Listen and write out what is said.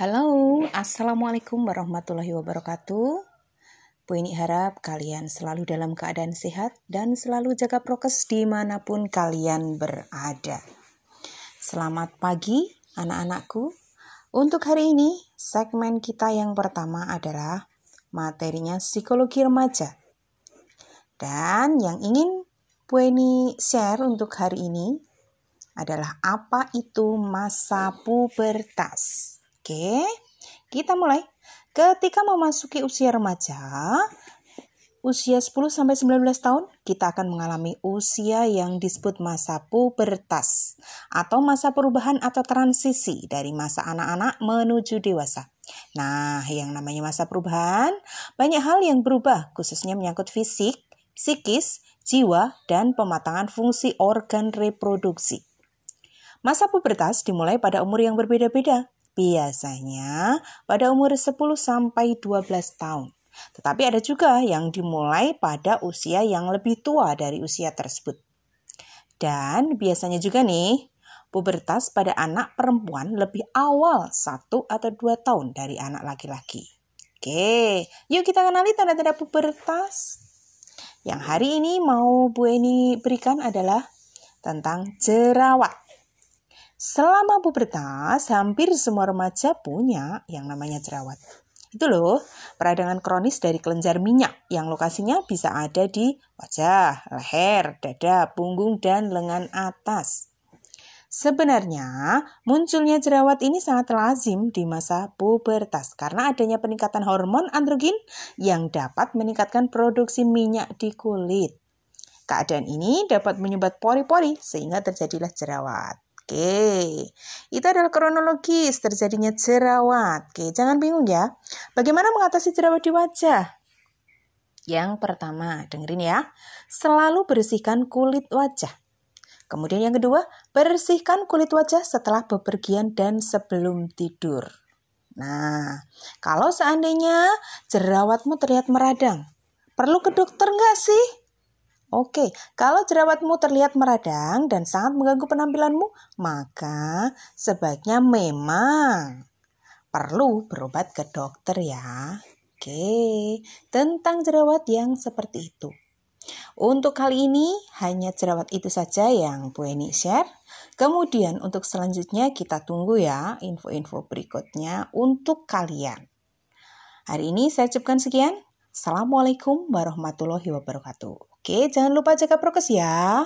Halo, Assalamualaikum warahmatullahi wabarakatuh. Bu ini harap kalian selalu dalam keadaan sehat dan selalu jaga prokes di mana pun kalian berada. Selamat pagi anak-anakku. Untuk hari ini, segmen kita yang pertama adalah materinya psikologi remaja. Dan yang ingin Bu ini share untuk hari ini adalah apa itu masa pubertas. Oke, kita mulai. Ketika memasuki usia remaja, usia 10 sampai 19 tahun, kita akan mengalami usia yang disebut masa pubertas atau masa perubahan atau transisi dari masa anak-anak menuju dewasa. Nah, yang namanya masa perubahan, banyak hal yang berubah, khususnya menyangkut fisik, psikis, jiwa, dan pematangan fungsi organ reproduksi. Masa pubertas dimulai pada umur yang berbeda-beda, biasanya pada umur 10 sampai 12 tahun. Tetapi ada juga yang dimulai pada usia yang lebih tua dari usia tersebut. Dan biasanya juga nih, pubertas pada anak perempuan lebih awal satu atau dua tahun dari anak laki-laki. Oke, yuk kita kenali tanda-tanda pubertas. Yang hari ini mau Bu Eni berikan adalah tentang jerawat. Selama pubertas, hampir semua remaja punya yang namanya jerawat. Itu loh, peradangan kronis dari kelenjar minyak yang lokasinya bisa ada di wajah, leher, dada, punggung, dan lengan atas. Sebenarnya, munculnya jerawat ini sangat lazim di masa pubertas karena adanya peningkatan hormon androgen yang dapat meningkatkan produksi minyak di kulit. Keadaan ini dapat menyumbat pori-pori sehingga terjadilah jerawat. Oke, itu adalah kronologis terjadinya jerawat. Oke, jangan bingung ya. Bagaimana mengatasi jerawat di wajah? Yang pertama, dengerin ya. Selalu bersihkan kulit wajah. Kemudian yang kedua, bersihkan kulit wajah setelah bepergian dan sebelum tidur. Nah, kalau seandainya jerawatmu terlihat meradang, perlu ke dokter nggak sih? Oke, kalau jerawatmu terlihat meradang dan sangat mengganggu penampilanmu, maka sebaiknya memang perlu berobat ke dokter ya. Oke, tentang jerawat yang seperti itu. Untuk kali ini hanya jerawat itu saja yang Bu Eni share. Kemudian untuk selanjutnya kita tunggu ya info-info berikutnya untuk kalian. Hari ini saya ucapkan sekian. Assalamualaikum warahmatullahi wabarakatuh. Oke, jangan lupa jaga prokes ya.